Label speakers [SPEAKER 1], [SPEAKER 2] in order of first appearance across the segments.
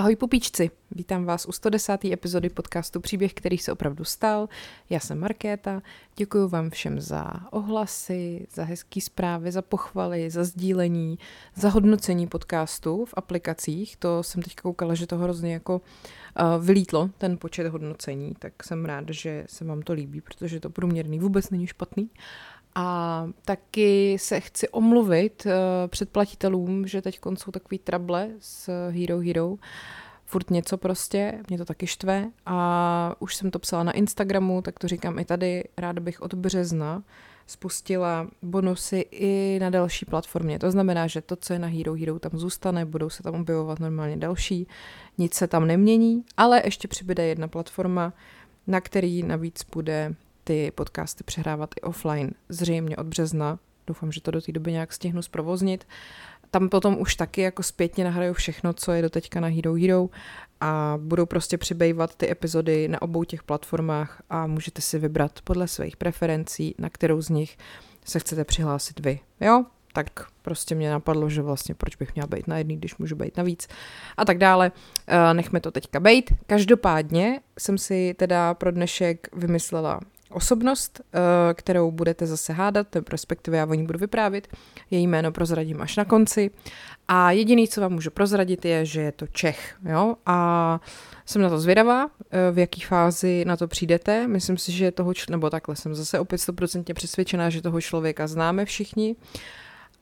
[SPEAKER 1] Ahoj pupíčci, vítám vás u 110. epizody podcastu Příběh, který se opravdu stal. Já jsem Markéta, děkuji vám všem za ohlasy, za hezký zprávy, za pochvaly, za sdílení, za hodnocení podcastu v aplikacích. To jsem teď koukala, že to hrozně jako uh, vylítlo, ten počet hodnocení, tak jsem rád, že se vám to líbí, protože to průměrný vůbec není špatný. A taky se chci omluvit uh, předplatitelům, že teď jsou takový trable s Hero Hero. Furt něco prostě, mě to taky štve a už jsem to psala na Instagramu, tak to říkám i tady. Ráda bych od března spustila bonusy i na další platformě. To znamená, že to, co je na Hero Hero, tam zůstane, budou se tam objevovat normálně další, nic se tam nemění, ale ještě přibude jedna platforma, na který navíc bude ty podcasty přehrávat i offline, zřejmě od března. Doufám, že to do té doby nějak stihnu zprovoznit. Tam potom už taky jako zpětně nahraju všechno, co je doteďka na Hero Hero a budou prostě přibývat ty epizody na obou těch platformách a můžete si vybrat podle svých preferencí, na kterou z nich se chcete přihlásit vy. Jo? tak prostě mě napadlo, že vlastně proč bych měla být na jedný, když můžu být navíc a tak dále. Eh, nechme to teďka bejt. Každopádně jsem si teda pro dnešek vymyslela osobnost, eh, kterou budete zase hádat, respektive já o ní budu vyprávět. Její jméno prozradím až na konci. A jediný, co vám můžu prozradit, je, že je to Čech. Jo? A jsem na to zvědavá, eh, v jaký fázi na to přijdete. Myslím si, že toho, nebo takhle jsem zase opět 100% přesvědčená, že toho člověka známe všichni,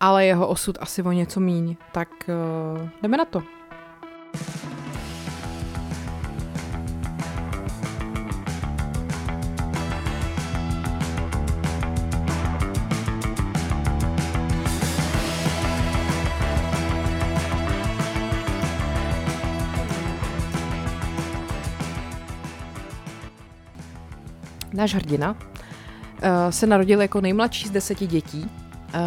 [SPEAKER 1] ale jeho osud asi o něco míň. Tak uh, jdeme na to. Náš hrdina, uh, se narodil jako nejmladší z deseti dětí. Uh,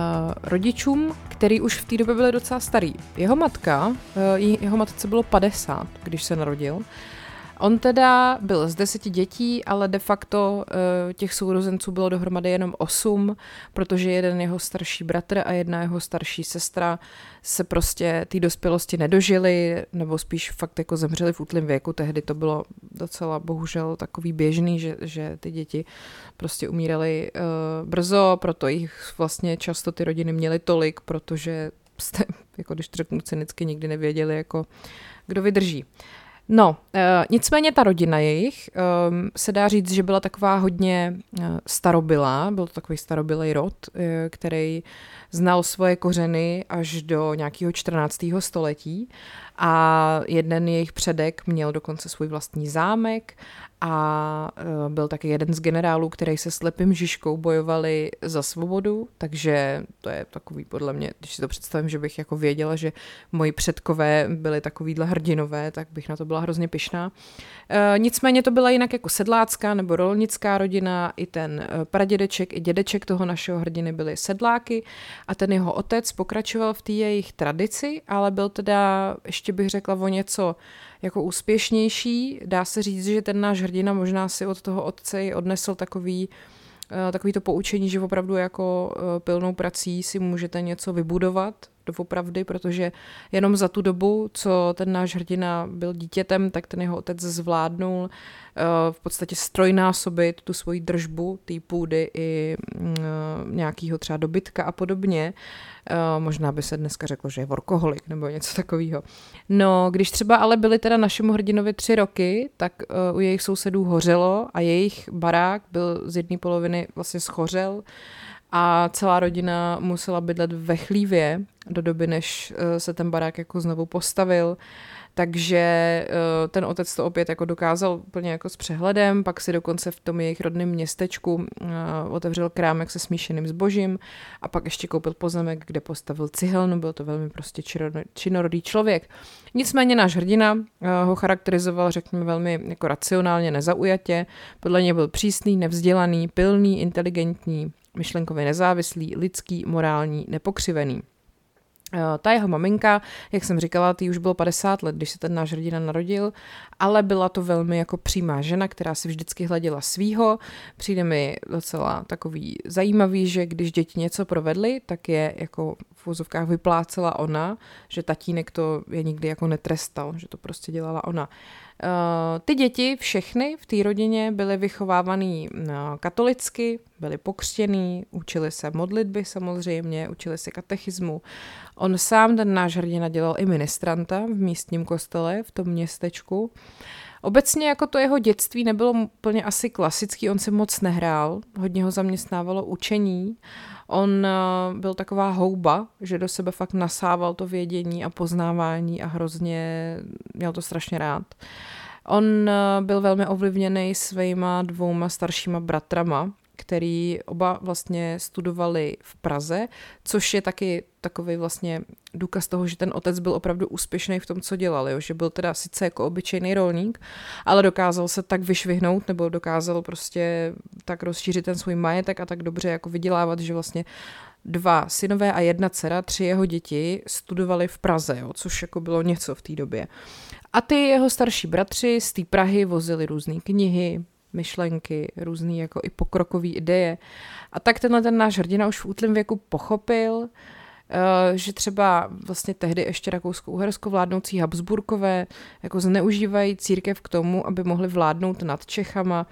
[SPEAKER 1] rodičům, který už v té době byli docela starý. Jeho matka, uh, jeho matce bylo 50, když se narodil. On teda byl z deseti dětí, ale de facto uh, těch sourozenců bylo dohromady jenom osm, protože jeden jeho starší bratr a jedna jeho starší sestra se prostě té dospělosti nedožili, nebo spíš fakt jako zemřeli v útlém věku. Tehdy to bylo docela bohužel takový běžný, že, že ty děti prostě umíraly uh, brzo, proto jich vlastně často ty rodiny měly tolik, protože jste, jako když řeknu cynicky, nikdy nevěděli, jako kdo vydrží. No, uh, nicméně ta rodina jejich um, se dá říct, že byla taková hodně uh, starobylá, byl to takový starobilý rod, uh, který znal svoje kořeny až do nějakého 14. století a jeden jejich předek měl dokonce svůj vlastní zámek a e, byl taky jeden z generálů, který se slepým Žižkou bojovali za svobodu, takže to je takový podle mě, když si to představím, že bych jako věděla, že moji předkové byli takovýhle hrdinové, tak bych na to byla hrozně pyšná. E, nicméně to byla jinak jako sedlácká nebo rolnická rodina, i ten e, pradědeček, i dědeček toho našeho hrdiny byli sedláky a ten jeho otec pokračoval v té jejich tradici, ale byl teda, ještě bych řekla o něco jako úspěšnější. Dá se říct, že ten náš hrdina možná si od toho otce i odnesl takový eh, takový to poučení, že opravdu jako eh, pilnou prací si můžete něco vybudovat doopravdy, protože jenom za tu dobu, co ten náš hrdina byl dítětem, tak ten jeho otec zvládnul eh, v podstatě strojnásobit tu svoji držbu té půdy i mm, nějakého třeba dobytka a podobně. Uh, možná by se dneska řeklo, že je workoholik nebo něco takového. No, když třeba ale byli teda našemu hrdinovi tři roky, tak u jejich sousedů hořelo a jejich barák byl z jedné poloviny vlastně schořel a celá rodina musela bydlet ve chlívě do doby, než uh, se ten barák jako znovu postavil. Takže eh, ten otec to opět jako dokázal úplně jako s přehledem, pak si dokonce v tom jejich rodném městečku eh, otevřel krámek se smíšeným zbožím a pak ještě koupil pozemek, kde postavil cihelnu, byl to velmi prostě činorodý člověk. Nicméně náš hrdina eh, ho charakterizoval, řekněme, velmi jako racionálně, nezaujatě. Podle něj byl přísný, nevzdělaný, pilný, inteligentní, myšlenkově nezávislý, lidský, morální, nepokřivený. Eh, ta jeho maminka, jak jsem říkala, ty už bylo 50 let, když se ten náš hrdina narodil, ale byla to velmi jako přímá žena, která si vždycky hleděla svýho. Přijde mi docela takový zajímavý, že když děti něco provedly, tak je jako v vozovkách vyplácela ona, že tatínek to je nikdy jako netrestal, že to prostě dělala ona. Uh, ty děti všechny v té rodině byly vychovávaný uh, katolicky, byly pokřtěný, učili se modlitby samozřejmě, učili se katechismu. On sám, ten náš hrdina, dělal i ministranta v místním kostele v tom městečku. Obecně jako to jeho dětství nebylo úplně asi klasický, on se moc nehrál, hodně ho zaměstnávalo učení. On uh, byl taková houba, že do sebe fakt nasával to vědění a poznávání a hrozně měl to strašně rád. On uh, byl velmi ovlivněný svýma dvouma staršíma bratrama, který oba vlastně studovali v Praze, což je taky takový vlastně důkaz toho, že ten otec byl opravdu úspěšný v tom, co dělal, jo? že byl teda sice jako obyčejný rolník, ale dokázal se tak vyšvihnout nebo dokázal prostě tak rozšířit ten svůj majetek a tak dobře jako vydělávat, že vlastně dva synové a jedna dcera, tři jeho děti studovali v Praze, jo? což jako bylo něco v té době. A ty jeho starší bratři z té Prahy vozili různé knihy, myšlenky, různé jako i pokrokové ideje. A tak tenhle ten náš hrdina už v útlém věku pochopil, eh, že třeba vlastně tehdy ještě Rakousko-Uhersko vládnoucí Habsburkové jako zneužívají církev k tomu, aby mohli vládnout nad Čechama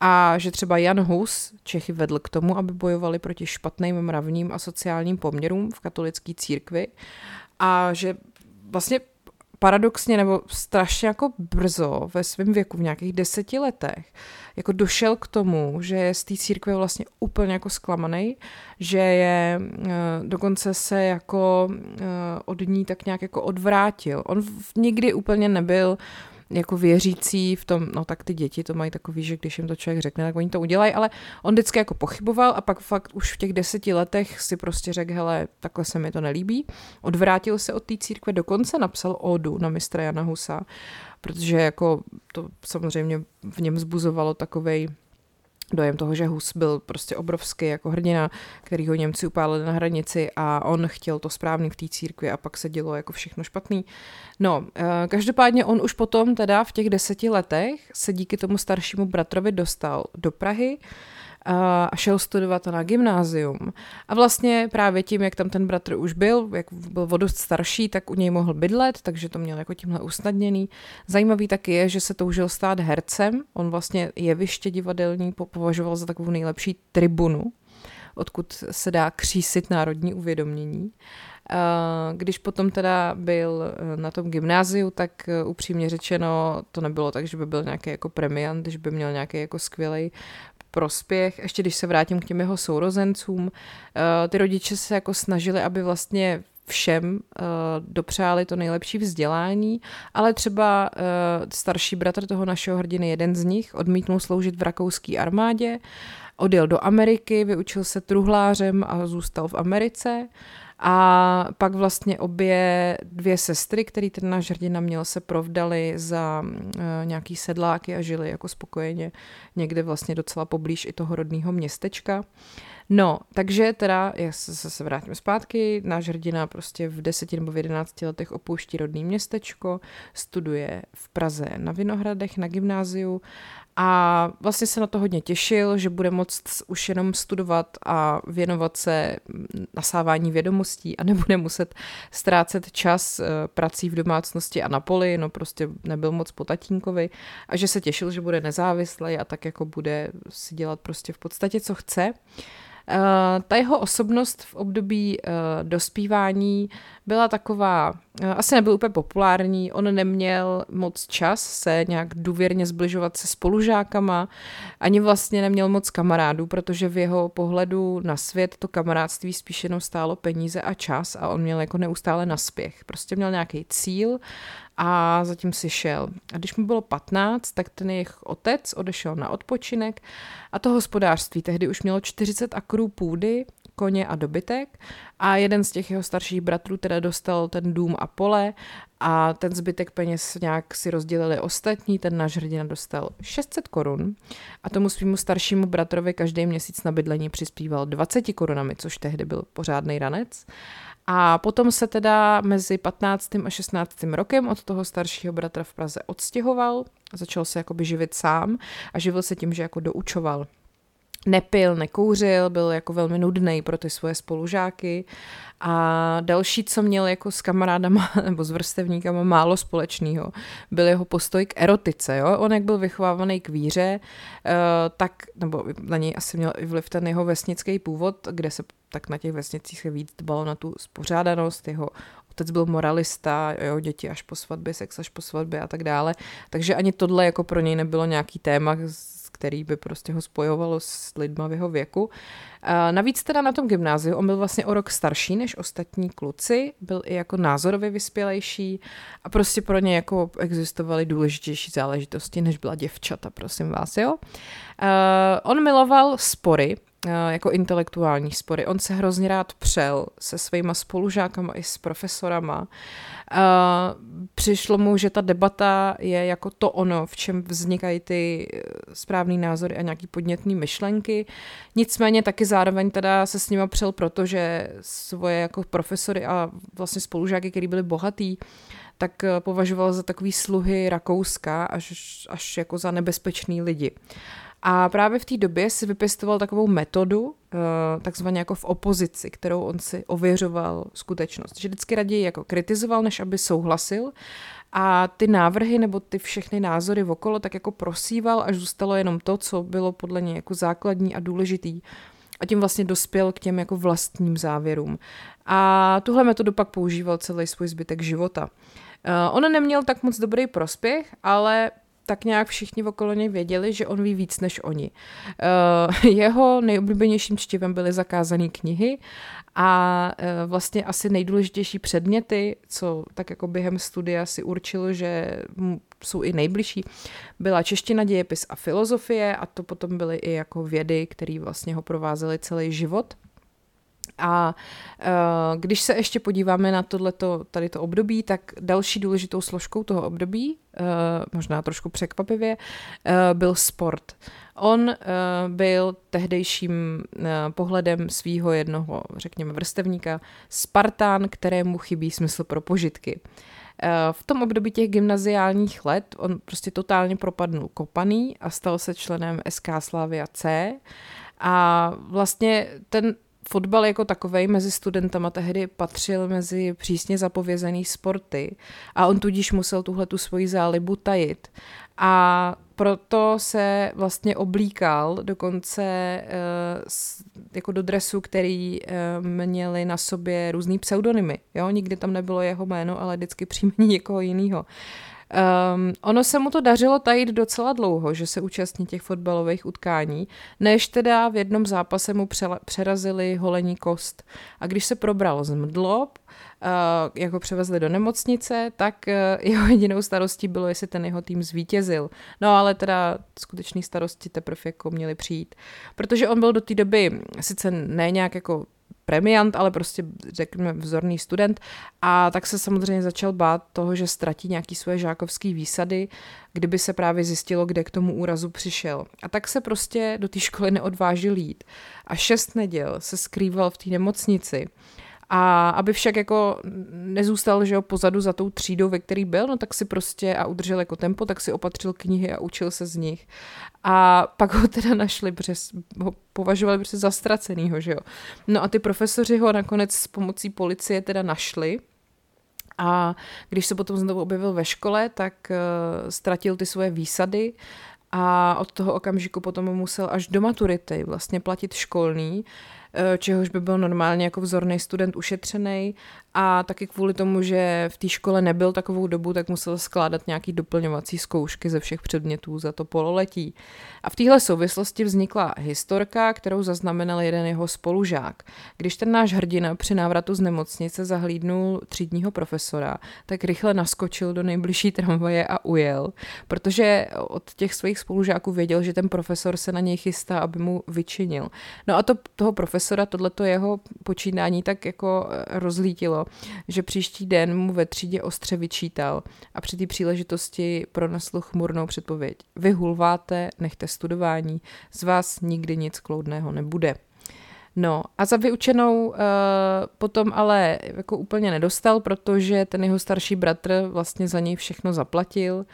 [SPEAKER 1] a že třeba Jan Hus Čechy vedl k tomu, aby bojovali proti špatným mravním a sociálním poměrům v katolické církvi a že vlastně paradoxně nebo strašně jako brzo ve svém věku, v nějakých deseti letech, jako došel k tomu, že je z té církve vlastně úplně jako zklamaný, že je eh, dokonce se jako eh, od ní tak nějak jako odvrátil. On nikdy úplně nebyl jako věřící v tom, no tak ty děti to mají takový, že když jim to člověk řekne, tak oni to udělají, ale on vždycky jako pochyboval a pak fakt už v těch deseti letech si prostě řekl, hele, takhle se mi to nelíbí. Odvrátil se od té církve, dokonce napsal odu na mistra Jana Husa, protože jako to samozřejmě v něm zbuzovalo takovej dojem toho, že Hus byl prostě obrovský jako hrdina, který ho Němci upálili na hranici a on chtěl to správný v té církvi a pak se dělo jako všechno špatný. No, eh, každopádně on už potom teda v těch deseti letech se díky tomu staršímu bratrovi dostal do Prahy, a šel studovat na gymnázium. A vlastně právě tím, jak tam ten bratr už byl, jak byl o dost starší, tak u něj mohl bydlet, takže to měl jako tímhle usnadněný. Zajímavý taky je, že se toužil stát hercem. On vlastně jeviště divadelní považoval za takovou nejlepší tribunu, odkud se dá křísit národní uvědomění. Když potom teda byl eh, na tom gymnáziu, tak eh, upřímně řečeno to nebylo tak, že by byl nějaký jako premiant, že by měl nějaký jako skvělý prospěch, ještě když se vrátím k těm jeho sourozencům, eh, ty rodiče se jako snažili, aby vlastně všem uh, dopřáli to nejlepší vzdělání, ale třeba uh, starší bratr toho našeho hrdiny, jeden z nich, odmítnul sloužit v rakouské armádě, odjel do Ameriky, vyučil se truhlářem a zůstal v Americe. A pak vlastně obě dvě sestry, který ten náš hrdina měl, se provdali za uh, nějaký sedláky a žili jako spokojeně někde vlastně docela poblíž i toho rodného městečka. No, takže teda, já se, se vrátím zpátky, náš hrdina prostě v deseti nebo v jedenácti letech opouští rodný městečko, studuje v Praze na Vinohradech, na gymnáziu a vlastně se na to hodně těšil, že bude moct už jenom studovat a věnovat se nasávání vědomostí a nebude muset ztrácet čas eh, prací v domácnosti a na poli, no prostě nebyl moc po tatínkovi a že se těšil, že bude nezávislý a tak jako bude si dělat prostě v podstatě, co chce. Uh, ta jeho osobnost v období uh, dospívání byla taková, uh, asi nebyl úplně populární, on neměl moc čas se nějak důvěrně zbližovat se spolužákama, ani vlastně neměl moc kamarádů, protože v jeho pohledu na svět to kamarádství spíš jenom stálo peníze a čas a on měl jako neustále naspěch. Prostě měl nějaký cíl a zatím si šel. A když mu bylo 15, tak ten jejich otec odešel na odpočinek a to hospodářství tehdy už mělo 40 akrů půdy, koně a dobytek a jeden z těch jeho starších bratrů teda dostal ten dům a pole a ten zbytek peněz nějak si rozdělili ostatní, ten náš hrdina dostal 600 korun a tomu svýmu staršímu bratrovi každý měsíc na bydlení přispíval 20 korunami, což tehdy byl pořádný ranec. A potom se teda mezi 15. a 16. rokem od toho staršího bratra v Praze odstěhoval, začal se jakoby živit sám a živil se tím, že jako doučoval nepil, nekouřil, byl jako velmi nudný pro ty svoje spolužáky a další, co měl jako s kamarádama nebo s vrstevníkama málo společného, byl jeho postoj k erotice. Jo? On jak byl vychovávaný k víře, eh, tak, nebo na něj asi měl i vliv ten jeho vesnický původ, kde se tak na těch vesnicích se víc dbalo na tu spořádanost, jeho otec byl moralista, jo, děti až po svatbě, sex až po svatbě a tak dále. Takže ani tohle jako pro něj nebylo nějaký téma, který by prostě ho spojovalo s lidma v jeho věku. Navíc teda na tom gymnáziu, on byl vlastně o rok starší než ostatní kluci, byl i jako názorově vyspělejší a prostě pro ně jako existovaly důležitější záležitosti, než byla děvčata, prosím vás, jo. On miloval spory, jako intelektuální spory. On se hrozně rád přel se svýma spolužákama i s profesorama. Eh, přišlo mu, že ta debata je jako to ono, v čem vznikají ty eh, správné názory a nějaký podnětné myšlenky. Nicméně taky zároveň teda se s nima přel, protože svoje jako profesory a vlastně spolužáky, který byli bohatý, tak považoval za takový sluhy Rakouska až, až jako za nebezpečný lidi. A právě v té době si vypěstoval takovou metodu, eh, takzvaně jako v opozici, kterou on si ověřoval skutečnost. Že vždycky raději jako kritizoval, než aby souhlasil a ty návrhy nebo ty všechny názory okolo tak jako prosíval, až zůstalo jenom to, co bylo podle něj jako základní a důležitý. A tím vlastně dospěl k těm jako vlastním závěrům. A tuhle metodu pak používal celý svůj zbytek života. Uh, on neměl tak moc dobrý prospěch, ale tak nějak všichni okolo něj věděli, že on ví víc než oni. Uh, jeho nejoblíbenějším čtivem byly zakázané knihy a uh, vlastně asi nejdůležitější předměty, co tak jako během studia si určilo, že jsou i nejbližší, byla čeština, dějepis a filozofie a to potom byly i jako vědy, které vlastně ho provázely celý život. A uh, když se ještě podíváme na tohleto, tady to období, tak další důležitou složkou toho období, uh, možná trošku překvapivě, uh, byl sport. On byl tehdejším pohledem svýho jednoho, řekněme, vrstevníka, Spartán, kterému chybí smysl pro požitky. V tom období těch gymnaziálních let on prostě totálně propadnul kopaný a stal se členem SK Slavia C. A vlastně ten fotbal jako takovej mezi studentama tehdy patřil mezi přísně zapovězený sporty a on tudíž musel tuhle tu svoji zálibu tajit. A proto se vlastně oblíkal dokonce uh, jako do dresu, který uh, měli na sobě různý pseudonymy. Jo? Nikdy tam nebylo jeho jméno, ale vždycky příjmení někoho jiného. Um, ono se mu to dařilo tajit docela dlouho, že se účastní těch fotbalových utkání, než teda v jednom zápase mu přerazili holení kost. A když se probral z mdlo, uh, jako převezli do nemocnice, tak uh, jeho jedinou starostí bylo, jestli ten jeho tým zvítězil. No ale teda skutečný starosti teprve jako měli přijít. Protože on byl do té doby sice ne nějak jako premiant, ale prostě řekněme vzorný student a tak se samozřejmě začal bát toho, že ztratí nějaký svoje žákovské výsady, kdyby se právě zjistilo, kde k tomu úrazu přišel. A tak se prostě do té školy neodvážil jít. A šest neděl se skrýval v té nemocnici a aby však jako nezůstal, že jo, pozadu za tou třídou, ve který byl, no tak si prostě a udržel jako tempo, tak si opatřil knihy a učil se z nich. A pak ho teda našli, protože ho považovali prostě za ztracenýho, že jo. No a ty profesoři ho nakonec s pomocí policie teda našli, a když se potom znovu objevil ve škole, tak uh, ztratil ty svoje výsady a od toho okamžiku potom musel až do maturity vlastně platit školný, Eh, čehož by byl normálně jako vzorný student ušetřený a taky kvůli tomu, že v té škole nebyl takovou dobu, tak musel skládat nějaký doplňovací zkoušky ze všech předmětů za to pololetí. A v téhle souvislosti vznikla historka, kterou zaznamenal jeden jeho spolužák. Když ten náš hrdina při návratu z nemocnice zahlídnul třídního profesora, tak rychle naskočil do nejbližší tramvaje a ujel, protože od těch svých spolužáků věděl, že ten profesor se na něj chystá, aby mu vyčinil. No a to toho profesora, tohleto jeho počínání tak jako rozlítilo, že příští den mu ve třídě ostře vyčítal a při té příležitosti pronesl chmurnou předpověď. Vy hulváte, nechte studování, z vás nikdy nic kloudného nebude. No a za vyučenou uh, potom ale jako úplně nedostal, protože ten jeho starší bratr vlastně za něj všechno zaplatil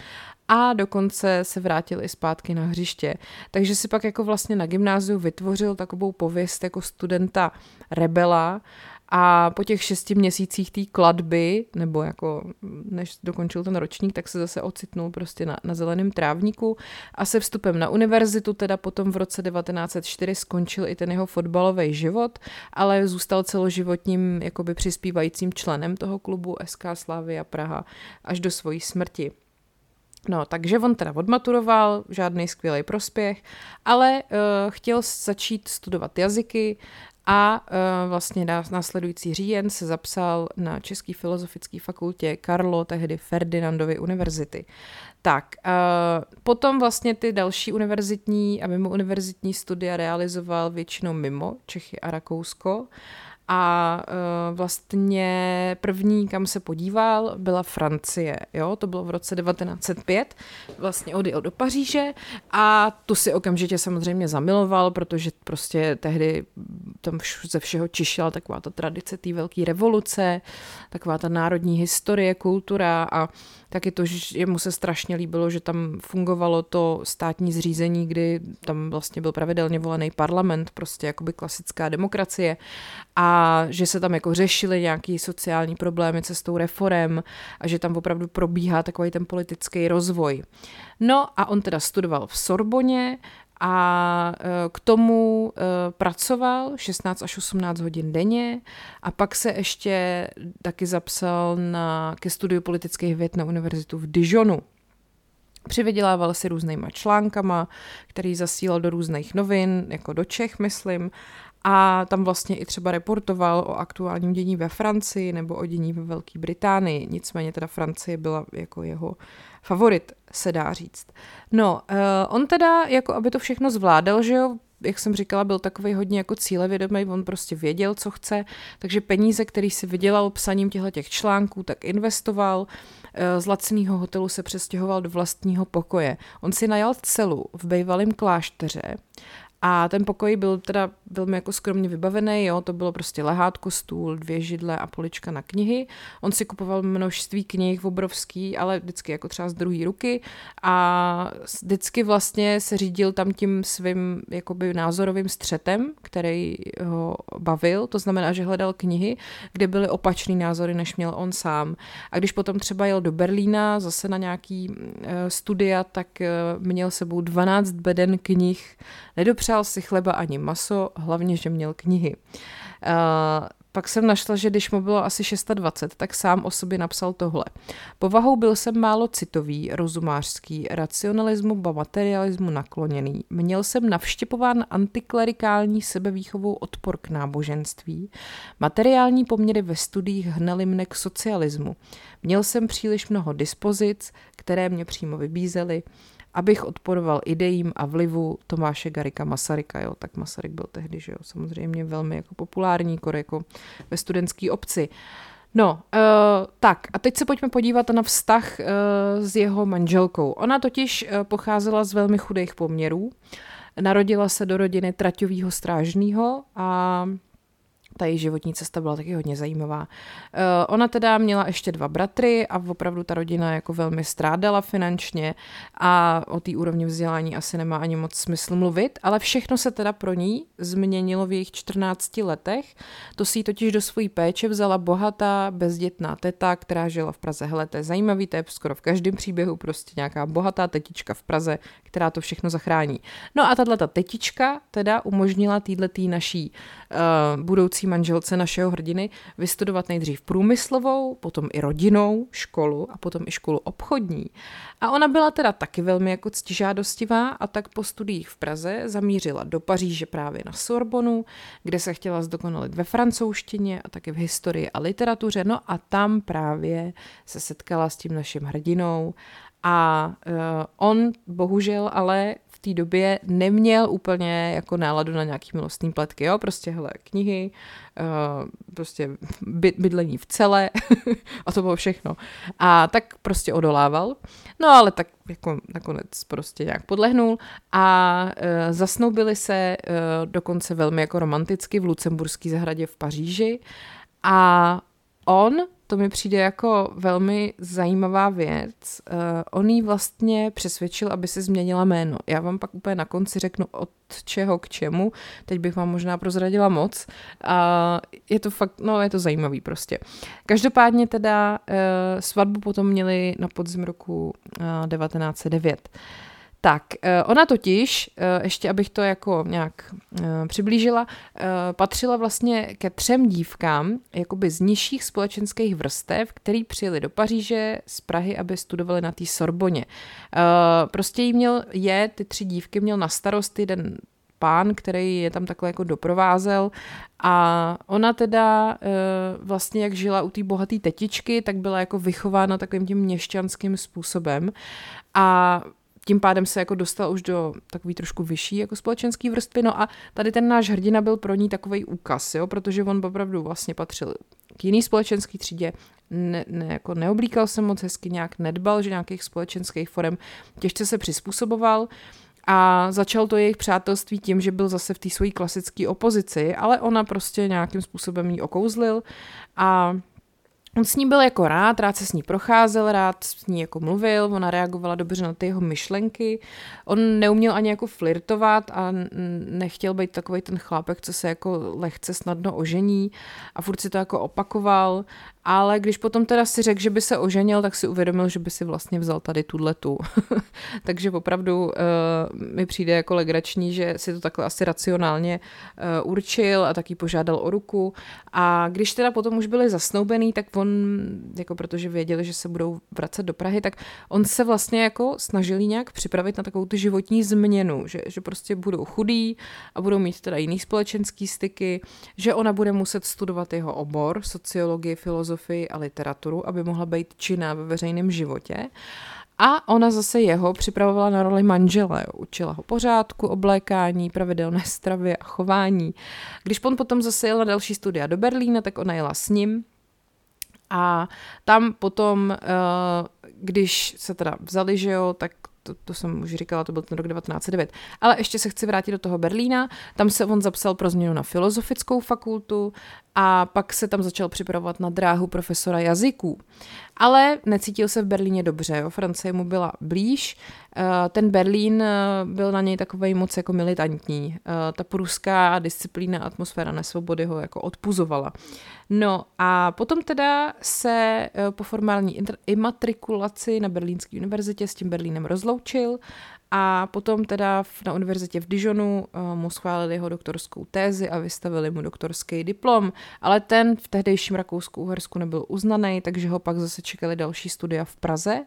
[SPEAKER 1] a dokonce se vrátil i zpátky na hřiště. Takže si pak jako vlastně na gymnáziu vytvořil takovou pověst jako studenta rebela a po těch šesti měsících té kladby, nebo jako než dokončil ten ročník, tak se zase ocitnul prostě na, na zeleném trávníku a se vstupem na univerzitu, teda potom v roce 1904 skončil i ten jeho fotbalový život, ale zůstal celoživotním jakoby přispívajícím členem toho klubu SK Slavia Praha až do svojí smrti. No, takže on teda odmaturoval, žádný skvělý prospěch, ale uh, chtěl začít studovat jazyky a uh, vlastně následující říjen se zapsal na České filozofické fakultě Karlo, tehdy Ferdinandovy univerzity. Tak, uh, potom vlastně ty další univerzitní a mimo univerzitní studia realizoval většinou mimo Čechy a Rakousko. A uh, vlastně první, kam se podíval, byla Francie. Jo? To bylo v roce 1905. Vlastně odjel do Paříže a tu si okamžitě samozřejmě zamiloval, protože prostě tehdy tam ze všeho čišila taková ta tradice té velké revoluce, taková ta národní historie, kultura a taky to, že jemu se strašně líbilo, že tam fungovalo to státní zřízení, kdy tam vlastně byl pravidelně volený parlament, prostě jakoby klasická demokracie a že se tam jako řešily nějaký sociální problémy cestou reform a že tam opravdu probíhá takový ten politický rozvoj. No a on teda studoval v Sorboně a e, k tomu e, pracoval 16 až 18 hodin denně a pak se ještě taky zapsal na, ke studiu politických věd na univerzitu v Dijonu. Přivydělával si různýma článkama, který zasílal do různých novin, jako do Čech, myslím, a tam vlastně i třeba reportoval o aktuálním dění ve Francii nebo o dění ve Velké Británii. Nicméně teda Francie byla jako jeho favorit, se dá říct. No, uh, on teda, jako aby to všechno zvládal, že jo, jak jsem říkala, byl takový hodně jako cílevědomý, on prostě věděl, co chce, takže peníze, který si vydělal psaním těchto těch článků, tak investoval, eh, z laciného hotelu se přestěhoval do vlastního pokoje. On si najal celu v bejvalém klášteře a ten pokoj byl teda velmi jako skromně vybavený, jo, to bylo prostě lehátko, stůl, dvě židle a polička na knihy. On si kupoval množství knih obrovský, ale vždycky jako třeba z druhé ruky a vždycky vlastně se řídil tam tím svým jakoby názorovým střetem, který ho bavil, to znamená, že hledal knihy, kde byly opačný názory, než měl on sám. A když potom třeba jel do Berlína zase na nějaký uh, studia, tak uh, měl sebou 12 beden knih, nedopřál Nepřál si chleba ani maso, hlavně, že měl knihy. Uh, pak jsem našla, že když mu bylo asi 620, tak sám o sobě napsal tohle. Povahou byl jsem málo citový, rozumářský, racionalismu ba materialismu nakloněný. Měl jsem navštěpován antiklerikální sebevýchovou odpor k náboženství. Materiální poměry ve studiích hnaly mne k socialismu. Měl jsem příliš mnoho dispozic, které mě přímo vybízely abych odporoval idejím a vlivu Tomáše Garika Masaryka. Jo. Tak Masaryk byl tehdy že jo, samozřejmě velmi jako populární, jako ve studentské obci. No, uh, tak a teď se pojďme podívat na vztah uh, s jeho manželkou. Ona totiž uh, pocházela z velmi chudých poměrů. Narodila se do rodiny traťového strážného a ta její životní cesta byla taky hodně zajímavá. Uh, ona teda měla ještě dva bratry a opravdu ta rodina jako velmi strádala finančně a o té úrovni vzdělání asi nemá ani moc smysl mluvit, ale všechno se teda pro ní změnilo v jejich 14 letech. To si totiž do své péče vzala bohatá, bezdětná teta, která žila v Praze. Hele, to je zajímavý, to je skoro v každém příběhu prostě nějaká bohatá tetička v Praze, která to všechno zachrání. No a tahle ta tetička teda umožnila týhle naší uh, budoucí manželce našeho hrdiny vystudovat nejdřív průmyslovou, potom i rodinou školu a potom i školu obchodní. A ona byla teda taky velmi jako ctižádostivá a tak po studiích v Praze zamířila do Paříže právě na Sorbonu, kde se chtěla zdokonalit ve francouzštině a taky v historii a literatuře. No a tam právě se setkala s tím naším hrdinou a uh, on bohužel ale té době neměl úplně jako náladu na nějaký milostný pletky, jo, prostě hele, knihy, uh, prostě by, bydlení v celé a to bylo všechno. A tak prostě odolával, no ale tak jako nakonec prostě nějak podlehnul a uh, zasnoubili se uh, dokonce velmi jako romanticky v Lucemburské zahradě v Paříži a on to mi přijde jako velmi zajímavá věc. Uh, on jí vlastně přesvědčil, aby se změnila jméno. Já vám pak úplně na konci řeknu od čeho k čemu. Teď bych vám možná prozradila moc. A uh, je to fakt, no je to zajímavý prostě. Každopádně teda uh, svatbu potom měli na podzim roku uh, 1909. Tak, eh, ona totiž, eh, ještě abych to jako nějak eh, přiblížila, patřila vlastně ke třem dívkám, jakoby z nižších společenských vrstev, který přijeli do Paříže z Prahy, aby studovali na té Sorboně. Prostě jí měl, je, ty tři dívky měl na starost jeden pán, který je tam takhle jako doprovázel a ona teda vlastně jak žila u té bohaté tetičky, tak byla jako vychována takovým tím měšťanským způsobem a tím pádem se jako dostal už do takový trošku vyšší jako společenský vrstvy. No a tady ten náš hrdina byl pro ní takový úkaz, jo, protože on opravdu vlastně patřil k jiný společenský třídě, ne, ne, jako neoblíkal se moc hezky, nějak nedbal, že nějakých společenských forem těžce se přizpůsoboval. A začal to jejich přátelství tím, že byl zase v té své klasické opozici, ale ona prostě nějakým způsobem jí okouzlil. A On s ní byl jako rád, rád se s ní procházel, rád s ní jako mluvil, ona reagovala dobře na ty jeho myšlenky. On neuměl ani jako flirtovat a nechtěl být takový ten chlápek, co se jako lehce snadno ožení a furt si to jako opakoval ale když potom teda si řekl, že by se oženil, tak si uvědomil, že by si vlastně vzal tady tuhle tu. Takže opravdu uh, mi přijde jako legrační, že si to takhle asi racionálně uh, určil a taky požádal o ruku. A když teda potom už byli zasnoubený, tak on, jako protože věděli, že se budou vracet do Prahy, tak on se vlastně jako snažil nějak připravit na takovou tu životní změnu, že, že prostě budou chudí a budou mít teda jiný společenský styky, že ona bude muset studovat jeho obor, sociologii, filozofii, filozofii a literaturu, aby mohla být činná ve veřejném životě. A ona zase jeho připravovala na roli manžele. Učila ho pořádku, oblékání, pravidelné stravy a chování. Když on potom zase jela další studia do Berlína, tak ona jela s ním. A tam potom, eh, když se teda vzali, že jo, tak to, to jsem už říkala, to byl ten rok 1909. Ale ještě se chci vrátit do toho Berlína. Tam se on zapsal pro změnu na filozofickou fakultu a pak se tam začal připravovat na dráhu profesora jazyků. Ale necítil se v Berlíně dobře, jo. Francie mu byla blíž. Eh, ten Berlín eh, byl na něj takový moc jako militantní. Eh, ta pruská disciplína, atmosféra nesvobody ho jako odpuzovala. No a potom teda se po formální imatrikulaci na Berlínské univerzitě s tím Berlínem rozloučil a potom teda na univerzitě v Dijonu uh, mu schválili jeho doktorskou tézi a vystavili mu doktorský diplom, ale ten v tehdejším Rakousku-Uhersku nebyl uznaný, takže ho pak zase čekali další studia v Praze.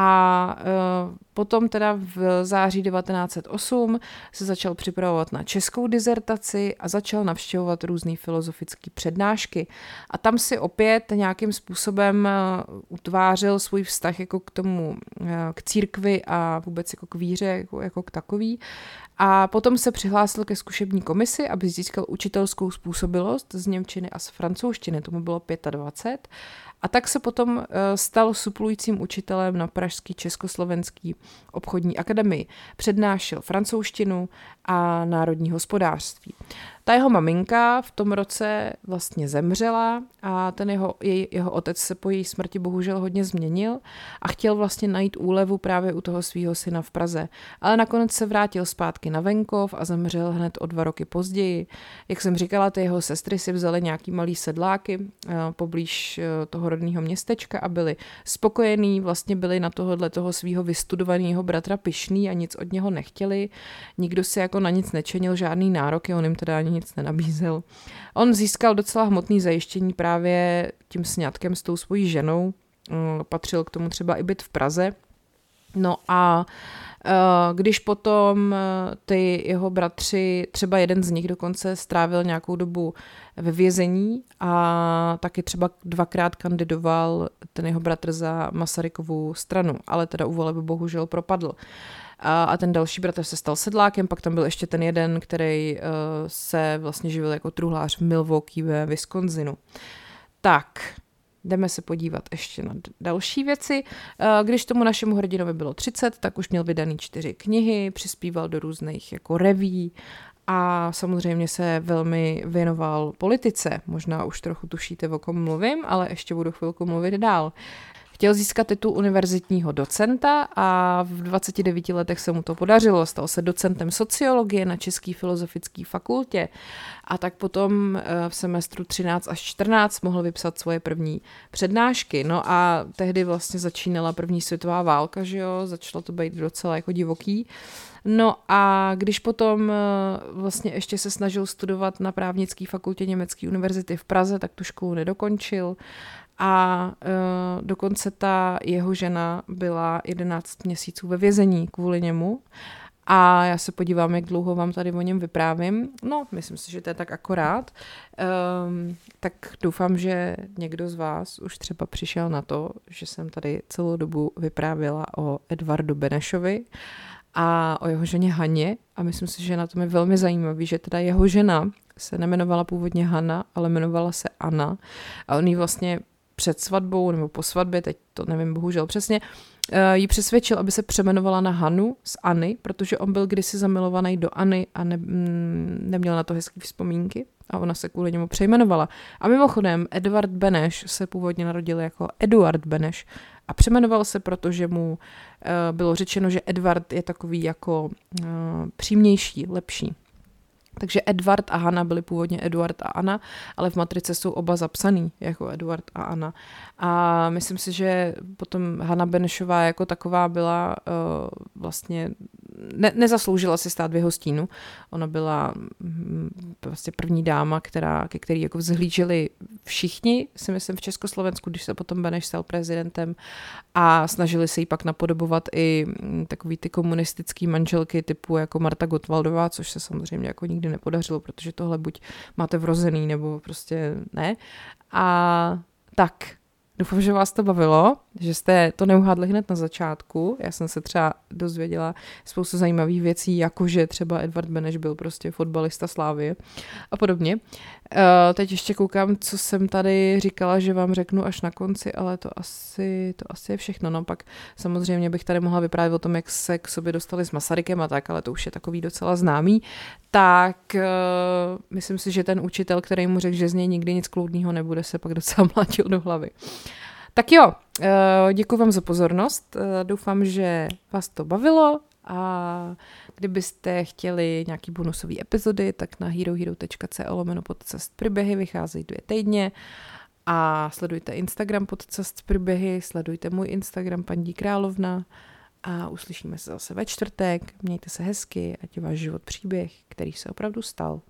[SPEAKER 1] A uh, potom teda v září 1908 se začal připravovat na českou dizertaci a začal navštěvovat různé filozofické přednášky. A tam si opět nějakým způsobem uh, utvářel svůj vztah jako k tomu, uh, k církvi a vůbec jako k víře jako, jako k takový. A potom se přihlásil ke zkušební komisi, aby získal učitelskou způsobilost z Němčiny a z francouzštiny, tomu bylo 25. A tak se potom eh, stal suplujícím učitelem na Pražský československý obchodní akademii. Přednášel francouzštinu a národní hospodářství. Ta jeho maminka v tom roce vlastně zemřela a ten jeho, jej, jeho otec se po její smrti bohužel hodně změnil a chtěl vlastně najít úlevu právě u toho svého syna v Praze. Ale nakonec se vrátil zpátky na venkov a zemřel hned o dva roky později. Jak jsem říkala, ty jeho sestry si vzaly nějaký malý sedláky uh, poblíž uh, toho rodného městečka a byli spokojení, vlastně byli na tohohle toho svého vystudovaného bratra pišný a nic od něho nechtěli. Nikdo si jako na nic nečenil žádný nároky, on jim teda ani nic nenabízel. On získal docela hmotný zajištění právě tím sňatkem s tou svojí ženou. Patřil k tomu třeba i byt v Praze. No a eh, když potom eh, ty jeho bratři, třeba jeden z nich dokonce strávil nějakou dobu ve vězení a taky třeba dvakrát kandidoval ten jeho bratr za Masarykovou stranu, ale teda u voleby bohužel propadl. A, ten další bratr se stal sedlákem, pak tam byl ještě ten jeden, který uh, se vlastně živil jako truhlář v Milwaukee ve Wisconsinu. Tak, jdeme se podívat ještě na další věci. Když tomu našemu hrdinovi bylo 30, tak už měl vydaný čtyři knihy, přispíval do různých jako reví a samozřejmě se velmi věnoval politice. Možná už trochu tušíte, o kom mluvím, ale ještě budu chvilku mluvit dál. Chtěl získat titul univerzitního docenta a v 29 letech se mu to podařilo. Stal se docentem sociologie na České filozofické fakultě a tak potom eh, v semestru 13 až 14 mohl vypsat svoje první přednášky. No a tehdy vlastně začínala první světová válka, že jo, začalo to být docela jako divoký. No a když potom eh, vlastně ještě se snažil studovat na právnické fakultě Německé univerzity v Praze, tak tu školu nedokončil a uh, dokonce ta jeho žena byla 11 měsíců ve vězení kvůli němu. A já se podívám, jak dlouho vám tady o něm vyprávím. No, myslím si, že to je tak akorát. Um, tak doufám, že někdo z vás už třeba přišel na to, že jsem tady celou dobu vyprávěla o Edvardu Benešovi a o jeho ženě Haně. A myslím si, že na tom je velmi zajímavý, že teda jeho žena se nemenovala původně Hanna, ale jmenovala se Anna. A on jí vlastně před svatbou nebo po svatbě, teď to nevím bohužel přesně, eh, jí přesvědčil, aby se přemenovala na Hanu z Anny, protože on byl kdysi zamilovaný do Anny a ne, mm, neměl na to hezký vzpomínky a ona se kvůli němu přejmenovala. A mimochodem, Edward Beneš se původně narodil jako Eduard Beneš a přemenoval se, protože mu uh, bylo řečeno, že Edward je takový jako uh, přímější, lepší. Takže Edward a Hanna byli původně Eduard a Anna, ale v matrice jsou oba zapsaný jako Eduard a Anna. A myslím si, že potom Hanna Benešová jako taková byla uh, vlastně ne, nezasloužila si stát v jeho stínu. Ona byla mm, vlastně první dáma, která, ke který jako vzhlíželi všichni, si myslím, v Československu, když se potom Beneš stal prezidentem a snažili se jí pak napodobovat i mm, takový ty komunistický manželky typu jako Marta Gotwaldová, což se samozřejmě jako nikdy nepodařilo, protože tohle buď máte vrozený, nebo prostě ne. A tak, Doufám, že vás to bavilo, že jste to neuhádli hned na začátku. Já jsem se třeba dozvěděla spoustu zajímavých věcí, jako že třeba Edward Beneš byl prostě fotbalista Slávy a podobně. Uh, teď ještě koukám, co jsem tady říkala, že vám řeknu až na konci, ale to asi, to asi je všechno. No pak samozřejmě bych tady mohla vyprávět o tom, jak se k sobě dostali s Masarykem a tak, ale to už je takový docela známý. Tak uh, myslím si, že ten učitel, který mu řekl, že z něj nikdy nic kloudného nebude, se pak docela mlátil do hlavy. Tak jo, uh, děkuji vám za pozornost. Doufám, že vás to bavilo a kdybyste chtěli nějaký bonusové epizody, tak na herohero.co lomeno podcast příběhy vycházejí dvě týdně a sledujte Instagram podcast příběhy, sledujte můj Instagram paní Královna a uslyšíme se zase ve čtvrtek. Mějte se hezky, ať je váš život příběh, který se opravdu stal.